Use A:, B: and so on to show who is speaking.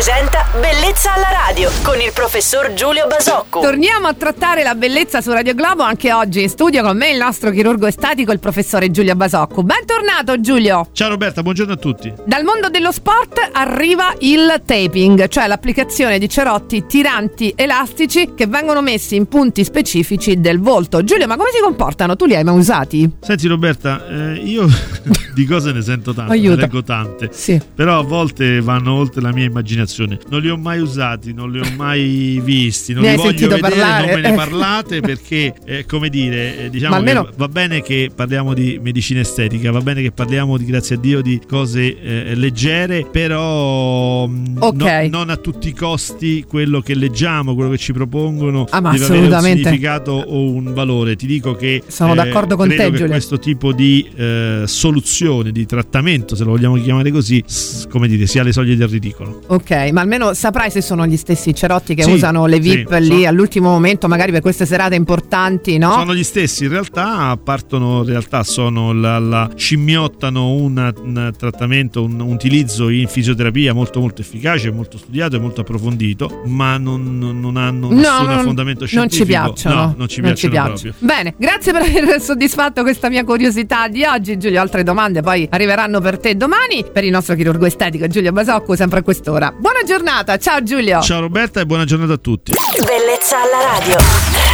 A: presenta Bellezza alla radio con il professor Giulio Basocco.
B: Torniamo a trattare la bellezza su Radio Globo anche oggi in studio con me il nostro chirurgo estetico, il professore Giulio Basocco. Bentornato Giulio!
C: Ciao Roberta, buongiorno a tutti.
B: Dal mondo dello sport arriva il taping, cioè l'applicazione di cerotti tiranti elastici che vengono messi in punti specifici del volto. Giulio, ma come si comportano? Tu li hai mai usati?
C: Senti Roberta, eh, io di cose ne sento tante,
B: Aiuto.
C: ne leggo tante.
B: Sì.
C: Però a volte vanno oltre la mia immaginazione. Non li ho mai usati, non li ho mai visti, non
B: Ne
C: li voglio vedere,
B: parlare?
C: non me ne parlate perché, eh, come dire, eh, diciamo
B: almeno-
C: va bene che parliamo di medicina estetica, va bene che parliamo di, grazie a Dio, di cose eh, leggere, però mh,
B: Ok.
C: no- non a tutti i costi quello che leggiamo, quello che ci propongono
B: Ah, ma
C: deve avere un significato o un valore. Ti dico che
B: Sono
C: eh,
B: d'accordo con
C: credo
B: te,
C: che
B: Giulia.
C: questo tipo di eh, soluzione, di trattamento, se lo vogliamo chiamare così, come dire, sia alle soglie del ridicolo.
B: Ok, ma almeno saprai se sono gli stessi cerotti che
C: Sì,
B: usano le VIP
C: sì,
B: lì
C: sono-
B: all'ultimo momento, magari per queste serate importanti, no?
C: Sono gli stessi, in realtà partono, in realtà sono la, la- scimmiottano una- un trattamento, un, un utilizzo in fisioterapia molto molto efficace, molto studiato e molto approfondito, ma non, non- non hanno nessun
B: non-
C: fondamento
B: non
C: scientifico.
B: ci piacciono.
C: No, non ci piacciono
B: piacciono.
C: proprio.
B: Bene, grazie per aver soddisfatto questa mia curiosità di oggi. Giulio, altre domande poi arriveranno per te domani. Per il nostro chirurgo estetico Giulio Basocco, sempre a quest'ora. Buona giornata, ciao Giulio.
C: Ciao Roberta e buona giornata a tutti.
A: Bellezza alla radio.